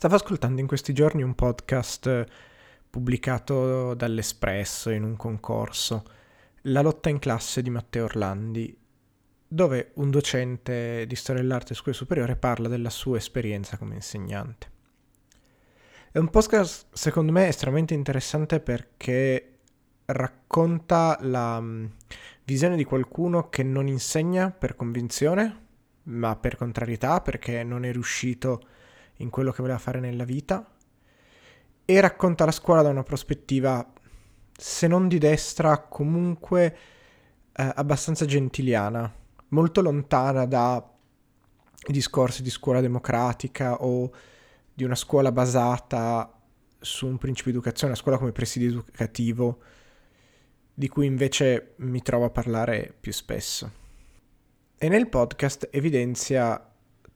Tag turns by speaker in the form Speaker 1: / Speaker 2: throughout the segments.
Speaker 1: Stavo ascoltando in questi giorni un podcast pubblicato dall'Espresso in un concorso, La lotta in classe di Matteo Orlandi, dove un docente di storia dell'arte scuola superiore parla della sua esperienza come insegnante. È un podcast secondo me estremamente interessante perché racconta la mm, visione di qualcuno che non insegna per convinzione, ma per contrarietà, perché non è riuscito a in quello che voleva fare nella vita e racconta la scuola da una prospettiva, se non di destra, comunque eh, abbastanza gentiliana, molto lontana da discorsi di scuola democratica o di una scuola basata su un principio di educazione, una scuola come presidio educativo, di cui invece mi trovo a parlare più spesso. E nel podcast evidenzia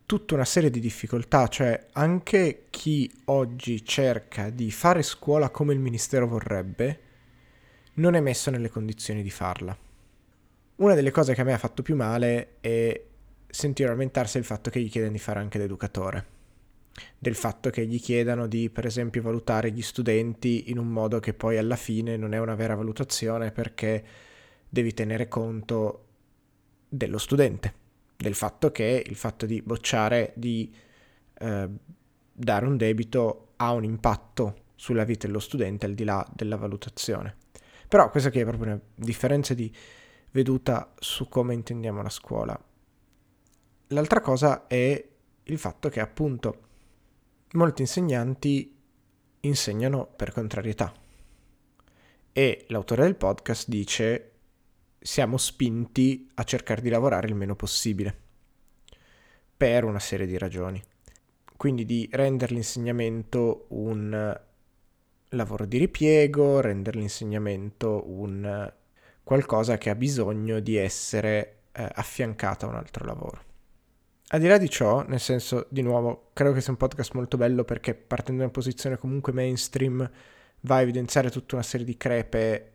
Speaker 1: tutta una serie di difficoltà, cioè anche chi oggi cerca di fare scuola come il Ministero vorrebbe, non è messo nelle condizioni di farla. Una delle cose che a me ha fatto più male è sentire lamentarsi il fatto che gli chiedano di fare anche l'educatore, del fatto che gli chiedano di, per esempio, valutare gli studenti in un modo che poi alla fine non è una vera valutazione perché devi tenere conto dello studente del fatto che il fatto di bocciare, di eh, dare un debito ha un impatto sulla vita dello studente al di là della valutazione. Però questa qui è proprio una differenza di veduta su come intendiamo la scuola. L'altra cosa è il fatto che appunto molti insegnanti insegnano per contrarietà e l'autore del podcast dice siamo spinti a cercare di lavorare il meno possibile, per una serie di ragioni. Quindi di rendere l'insegnamento un lavoro di ripiego, rendere l'insegnamento un qualcosa che ha bisogno di essere eh, affiancato a un altro lavoro. Al di là di ciò, nel senso, di nuovo, credo che sia un podcast molto bello perché partendo da una posizione comunque mainstream va a evidenziare tutta una serie di crepe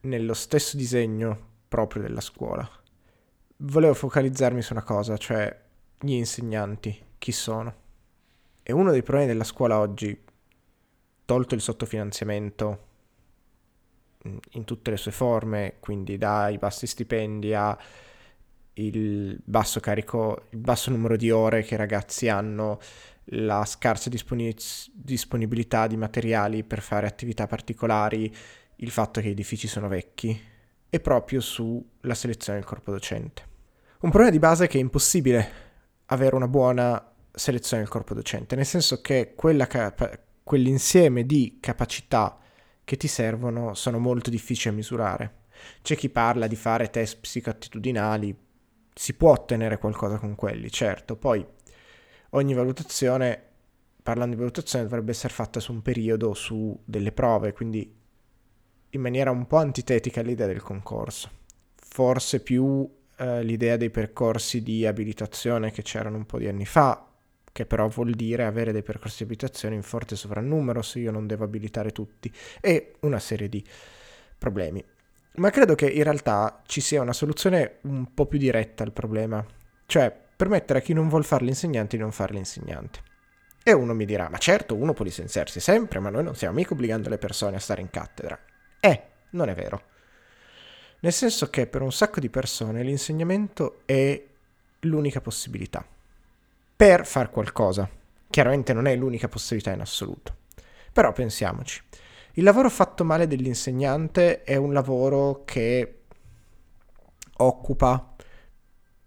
Speaker 1: nello stesso disegno proprio della scuola. Volevo focalizzarmi su una cosa, cioè gli insegnanti, chi sono. E uno dei problemi della scuola oggi, tolto il sottofinanziamento mm, in tutte le sue forme, quindi dai bassi stipendi a il basso carico, il basso numero di ore che i ragazzi hanno, la scarsa disponibilità di materiali per fare attività particolari, il fatto che gli edifici sono vecchi, e proprio sulla selezione del corpo docente. Un problema di base è che è impossibile avere una buona selezione del corpo docente, nel senso che capa- quell'insieme di capacità che ti servono sono molto difficili a misurare. C'è chi parla di fare test psicoattitudinali, si può ottenere qualcosa con quelli, certo, poi ogni valutazione, parlando di valutazione, dovrebbe essere fatta su un periodo, su delle prove, quindi in maniera un po' antitetica all'idea del concorso. Forse più eh, l'idea dei percorsi di abilitazione che c'erano un po' di anni fa, che però vuol dire avere dei percorsi di abilitazione in forte sovrannumero se io non devo abilitare tutti, e una serie di problemi. Ma credo che in realtà ci sia una soluzione un po' più diretta al problema, cioè permettere a chi non vuole fare l'insegnante di non fare l'insegnante. E uno mi dirà, ma certo, uno può licenziarsi sempre, ma noi non stiamo mica obbligando le persone a stare in cattedra. Eh, non è vero. Nel senso che per un sacco di persone l'insegnamento è l'unica possibilità per far qualcosa. Chiaramente non è l'unica possibilità in assoluto. Però pensiamoci. Il lavoro fatto male dell'insegnante è un lavoro che occupa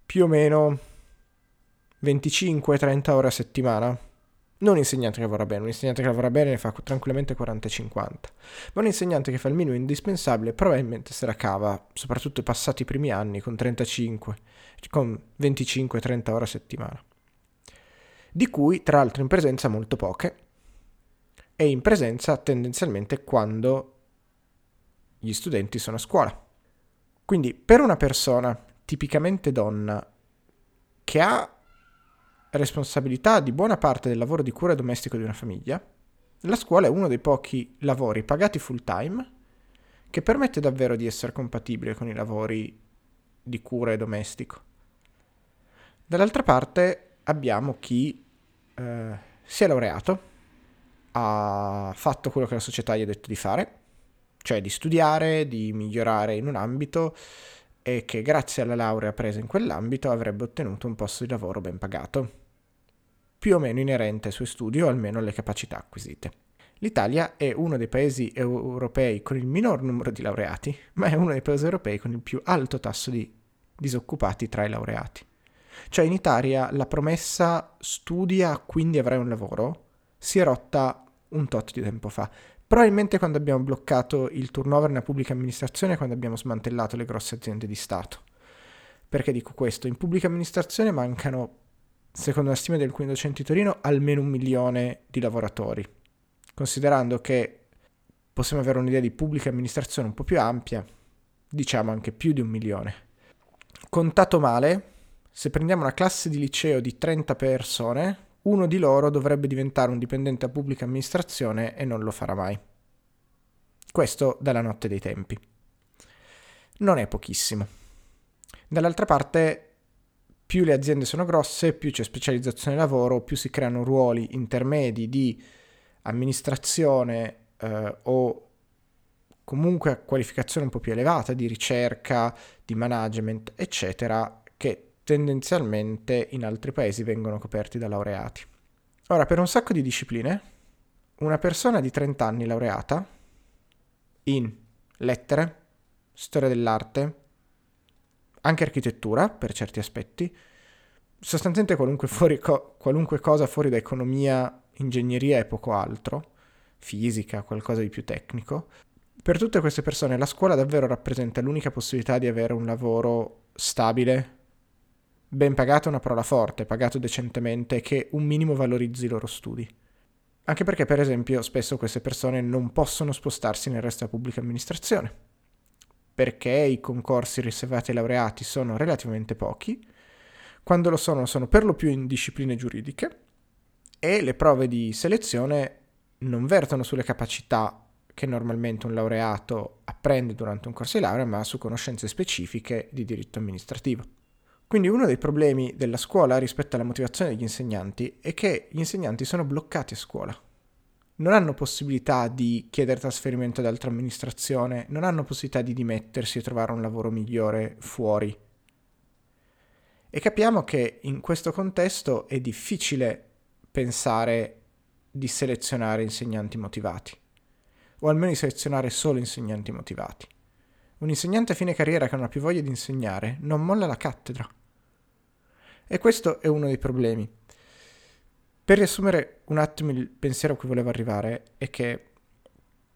Speaker 1: più o meno 25-30 ore a settimana non un insegnante che lavora bene, un insegnante che lavora bene ne fa tranquillamente 40-50, ma un insegnante che fa il minimo indispensabile probabilmente se la cava, soprattutto passati i primi anni, con 35, con 25-30 ore a settimana. Di cui, tra l'altro, in presenza molto poche, e in presenza tendenzialmente quando gli studenti sono a scuola. Quindi per una persona tipicamente donna che ha responsabilità di buona parte del lavoro di cura domestico di una famiglia, la scuola è uno dei pochi lavori pagati full time che permette davvero di essere compatibile con i lavori di cura e domestico. Dall'altra parte abbiamo chi eh, si è laureato, ha fatto quello che la società gli ha detto di fare, cioè di studiare, di migliorare in un ambito e che grazie alla laurea presa in quell'ambito avrebbe ottenuto un posto di lavoro ben pagato, più o meno inerente ai suoi studi o almeno alle capacità acquisite. L'Italia è uno dei paesi europei con il minor numero di laureati, ma è uno dei paesi europei con il più alto tasso di disoccupati tra i laureati. Cioè in Italia la promessa studia quindi avrai un lavoro si è rotta un tot di tempo fa. Probabilmente quando abbiamo bloccato il turnover nella pubblica amministrazione, quando abbiamo smantellato le grosse aziende di Stato. Perché dico questo? In pubblica amministrazione mancano, secondo la stima del Queen Docenti Torino, almeno un milione di lavoratori considerando che possiamo avere un'idea di pubblica amministrazione un po' più ampia, diciamo anche più di un milione. Contato male, se prendiamo una classe di liceo di 30 persone, uno di loro dovrebbe diventare un dipendente a pubblica amministrazione e non lo farà mai. Questo dalla notte dei tempi. Non è pochissimo. Dall'altra parte, più le aziende sono grosse, più c'è specializzazione lavoro, più si creano ruoli intermedi di amministrazione eh, o comunque a qualificazione un po' più elevata di ricerca, di management, eccetera, che tendenzialmente in altri paesi vengono coperti da laureati. Ora, per un sacco di discipline, una persona di 30 anni laureata in lettere, storia dell'arte, anche architettura per certi aspetti, sostanzialmente qualunque, fuori co- qualunque cosa fuori da economia ingegneria e poco altro, fisica, qualcosa di più tecnico. Per tutte queste persone la scuola davvero rappresenta l'unica possibilità di avere un lavoro stabile, ben pagato è una parola forte, pagato decentemente che un minimo valorizzi i loro studi. Anche perché, per esempio, spesso queste persone non possono spostarsi nel resto della pubblica amministrazione, perché i concorsi riservati ai laureati sono relativamente pochi, quando lo sono sono per lo più in discipline giuridiche e le prove di selezione non vertono sulle capacità che normalmente un laureato apprende durante un corso di laurea, ma su conoscenze specifiche di diritto amministrativo. Quindi uno dei problemi della scuola rispetto alla motivazione degli insegnanti è che gli insegnanti sono bloccati a scuola. Non hanno possibilità di chiedere trasferimento ad altra amministrazione, non hanno possibilità di dimettersi e trovare un lavoro migliore fuori. E capiamo che in questo contesto è difficile pensare di selezionare insegnanti motivati, o almeno di selezionare solo insegnanti motivati. Un insegnante a fine carriera che non ha più voglia di insegnare non molla la cattedra. E questo è uno dei problemi. Per riassumere un attimo il pensiero a cui volevo arrivare è che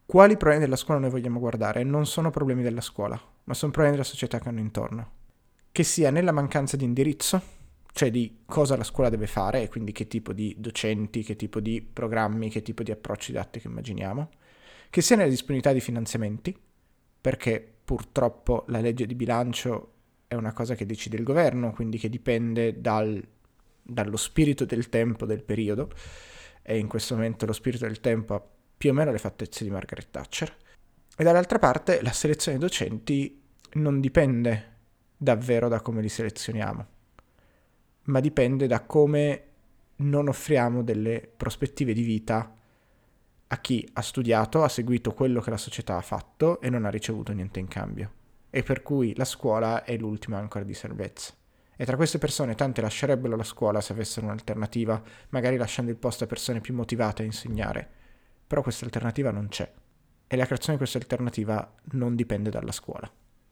Speaker 1: quali problemi della scuola noi vogliamo guardare non sono problemi della scuola, ma sono problemi della società che hanno intorno. Che sia nella mancanza di indirizzo, cioè di cosa la scuola deve fare e quindi che tipo di docenti, che tipo di programmi, che tipo di approcci didattici immaginiamo, che sia nella disponibilità di finanziamenti, perché purtroppo la legge di bilancio è una cosa che decide il governo, quindi che dipende dal, dallo spirito del tempo del periodo, e in questo momento lo spirito del tempo ha più o meno le fattezze di Margaret Thatcher. E dall'altra parte la selezione dei docenti non dipende davvero da come li selezioniamo ma dipende da come non offriamo delle prospettive di vita a chi ha studiato, ha seguito quello che la società ha fatto e non ha ricevuto niente in cambio. E per cui la scuola è l'ultima ancora di salvezza. E tra queste persone tante lascerebbero la scuola se avessero un'alternativa, magari lasciando il posto a persone più motivate a insegnare. Però questa alternativa non c'è. E la creazione di questa alternativa non dipende dalla scuola.